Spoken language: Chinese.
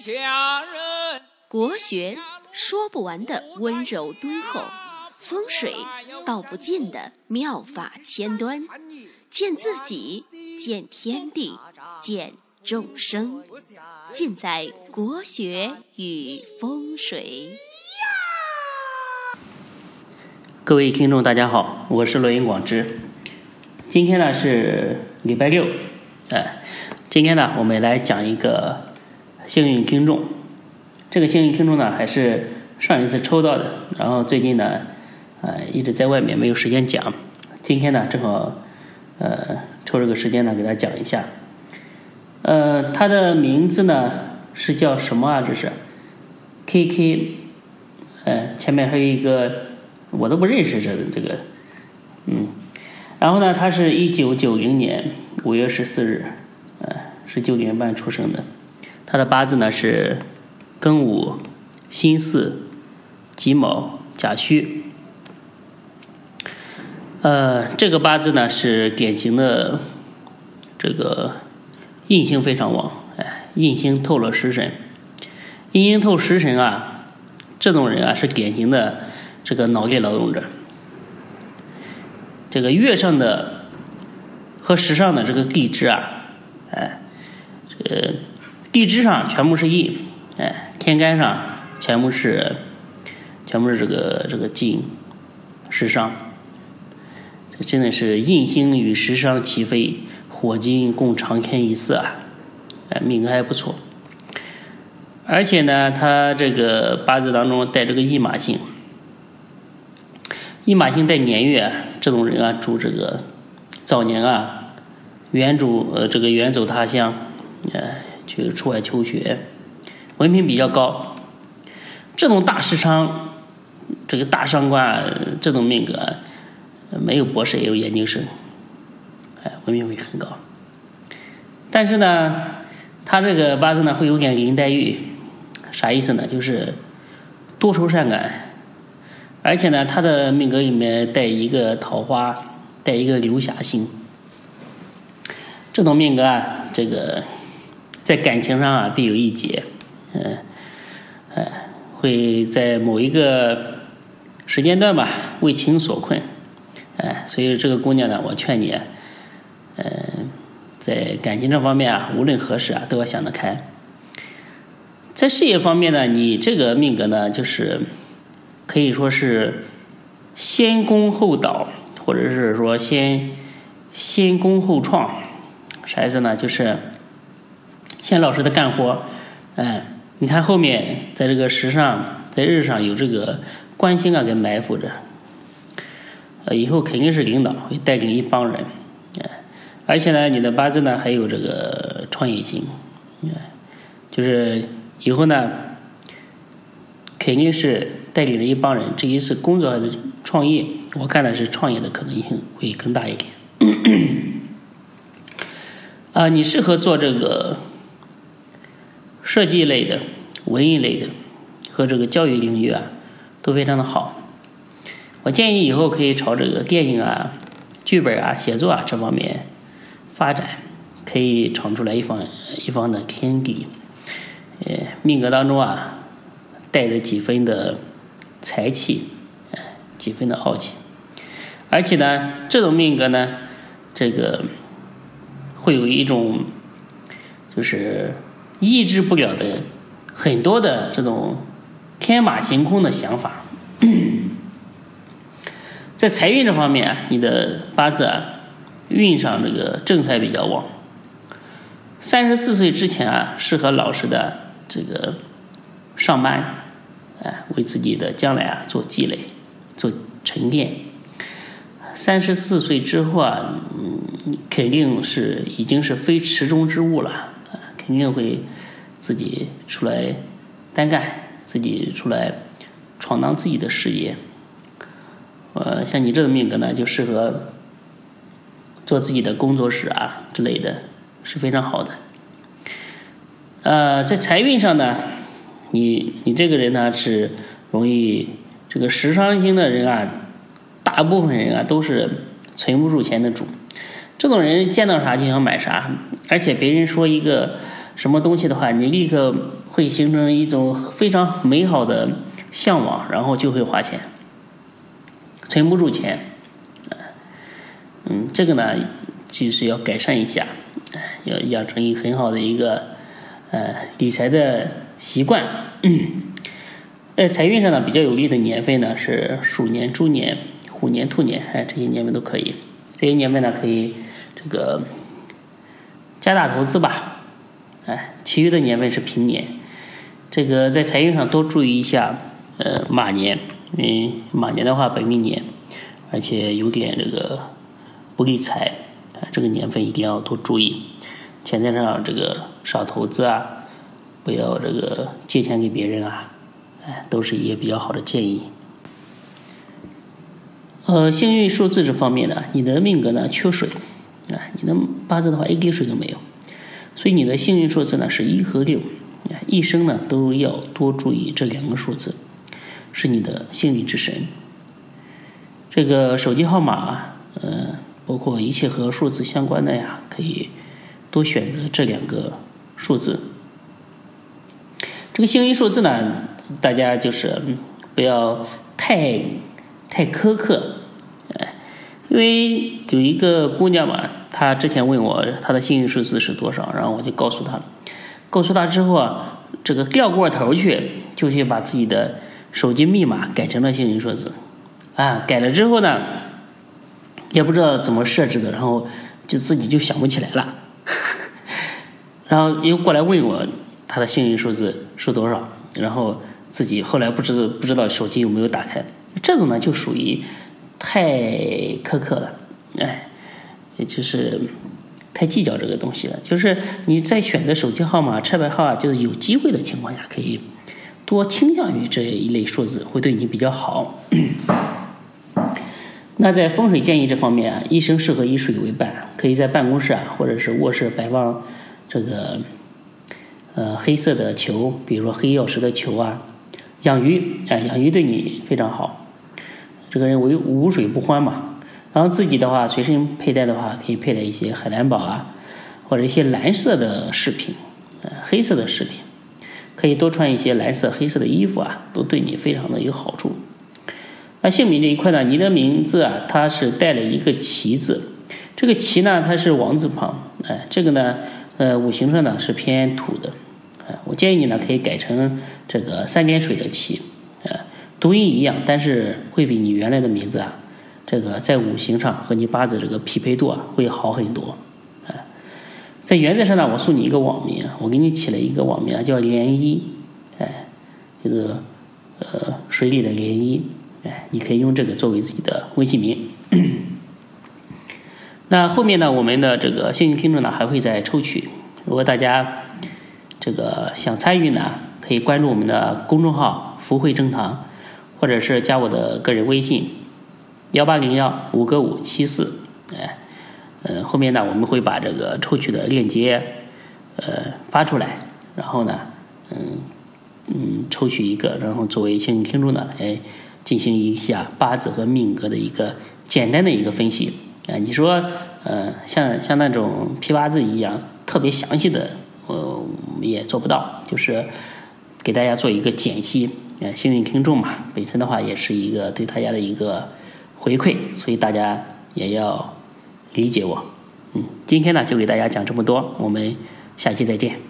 下人。国学说不完的温柔敦厚，风水道不尽的妙法千端，见自己，见天地，见众生，尽在国学与风水。各位听众，大家好，我是罗云广之。今天呢是礼拜六，哎，今天呢我们来讲一个幸运听众。这个幸运听众呢还是上一次抽到的，然后最近呢，呃，一直在外面没有时间讲。今天呢正好，呃，抽这个时间呢给大家讲一下。呃，他的名字呢是叫什么啊？这是 K K，呃，前面还有一个。我都不认识这这个，嗯，然后呢，他是一九九零年五月十四日，呃，是九点半出生的。他的八字呢是庚午、辛巳、己卯、甲戌。呃，这个八字呢是典型的这个印星非常旺，哎，印星透了食神，印星透食神啊，这种人啊是典型的。这个脑力劳动者，这个月上的和时上的这个地支啊，哎，这个地支上全部是印，哎，天干上全部是全部是这个这个金时上，这真的是印星与时上齐飞，火金共长天一色啊，哎，命格还不错，而且呢，他这个八字当中带这个驿马星。驿马星带年月，这种人啊，主这个早年啊，远主呃这个远走他乡，呃去出外求学，文凭比较高。这种大师商，这个大商官，这种命格，没有博士也有研究生，哎，文凭会很高。但是呢，他这个八字呢会有点林黛玉，啥意思呢？就是多愁善感。而且呢，他的命格里面带一个桃花，带一个流霞星。这种命格啊，这个在感情上啊必有一劫，嗯，哎，会在某一个时间段吧为情所困，哎，所以这个姑娘呢，我劝你，嗯，在感情这方面啊，无论何时啊都要想得开。在事业方面呢，你这个命格呢，就是。可以说是先攻后倒，或者是说先先攻后创，啥意思呢？就是先老实的干活，哎，你看后面在这个时上，在日上有这个官星啊给埋伏着，呃，以后肯定是领导，会带领一帮人，哎，而且呢，你的八字呢还有这个创业星，哎，就是以后呢肯定是。带领了一帮人，至于是工作还是创业，我看的是创业的可能性会更大一点。啊，你适合做这个设计类的、文艺类的和这个教育领域啊，都非常的好。我建议以后可以朝这个电影啊、剧本啊、写作啊这方面发展，可以闯出来一方一方的天地。呃，命格当中啊，带着几分的。财气，几分的傲气，而且呢，这种命格呢，这个会有一种就是抑制不了的很多的这种天马行空的想法。在财运这方面啊，你的八字啊，运上这个正财比较旺。三十四岁之前啊，适合老实的这个上班。哎，为自己的将来啊做积累、做沉淀。三十四岁之后啊，嗯，肯定是已经是非池中之物了，肯定会自己出来单干，自己出来闯荡自己的事业。呃，像你这种命格呢，就适合做自己的工作室啊之类的，是非常好的。呃，在财运上呢。你你这个人呢是容易这个时伤星的人啊，大部分人啊都是存不住钱的主。这种人见到啥就想买啥，而且别人说一个什么东西的话，你立刻会形成一种非常美好的向往，然后就会花钱，存不住钱。嗯，这个呢就是要改善一下，要养成一个很好的一个呃理财的习惯。在财运上呢比较有利的年份呢是鼠年、猪年、虎年、兔年，哎，这些年份都可以。这些年份呢可以这个加大投资吧，哎，其余的年份是平年。这个在财运上多注意一下，呃，马年，因为马年的话本命年，而且有点这个不利财，啊，这个年份一定要多注意。钱财上这个少投资啊，不要这个借钱给别人啊。哎，都是一些比较好的建议。呃，幸运数字这方面呢，你的命格呢缺水，啊，你的八字的话一滴水都没有，所以你的幸运数字呢是一和六，一生呢都要多注意这两个数字，是你的幸运之神。这个手机号码，呃，包括一切和数字相关的呀，可以多选择这两个数字。这个幸运数字呢？大家就是不要太太苛刻，哎，因为有一个姑娘嘛，他之前问我他的幸运数字是多少，然后我就告诉她，告诉他之后啊，这个掉过头去，就去把自己的手机密码改成了幸运数字，啊，改了之后呢，也不知道怎么设置的，然后就自己就想不起来了，然后又过来问我他的幸运数字是多少，然后。自己后来不知道不知道手机有没有打开，这种呢就属于太苛刻了，哎，也就是太计较这个东西了。就是你在选择手机号码、车牌号啊，就是有机会的情况下，可以多倾向于这一类数字，会对你比较好。那在风水建议这方面啊，一生适合以水为伴，可以在办公室啊或者是卧室摆放这个呃黑色的球，比如说黑曜石的球啊。养鱼，哎，养鱼对你非常好。这个人为无水不欢嘛。然后自己的话，随身佩戴的话，可以佩戴一些海蓝宝啊，或者一些蓝色的饰品，呃，黑色的饰品，可以多穿一些蓝色、黑色的衣服啊，都对你非常的有好处。那姓名这一块呢，你的名字啊，它是带了一个奇字，这个奇呢，它是王字旁，哎，这个呢，呃，五行上呢是偏土的。我建议你呢，可以改成这个三点水的齐，呃，读音一样，但是会比你原来的名字啊，这个在五行上和你八字这个匹配度啊会好很多，啊，在原则上呢，我送你一个网名，我给你起了一个网名叫涟漪，哎，这个呃水里的涟漪，哎，你可以用这个作为自己的微信名。那后面呢，我们的这个幸运听众呢还会再抽取，如果大家。这个想参与呢，可以关注我们的公众号“福慧正堂”，或者是加我的个人微信：幺八零幺五个五七四。哎，呃，后面呢我们会把这个抽取的链接呃发出来，然后呢，嗯嗯，抽取一个，然后作为幸运听众呢，来进行一下八字和命格的一个简单的一个分析。啊，你说，呃，像像那种批八字一样特别详细的。呃，也做不到，就是给大家做一个解析。呃，幸运听众嘛，本身的话也是一个对大家的一个回馈，所以大家也要理解我。嗯，今天呢就给大家讲这么多，我们下期再见。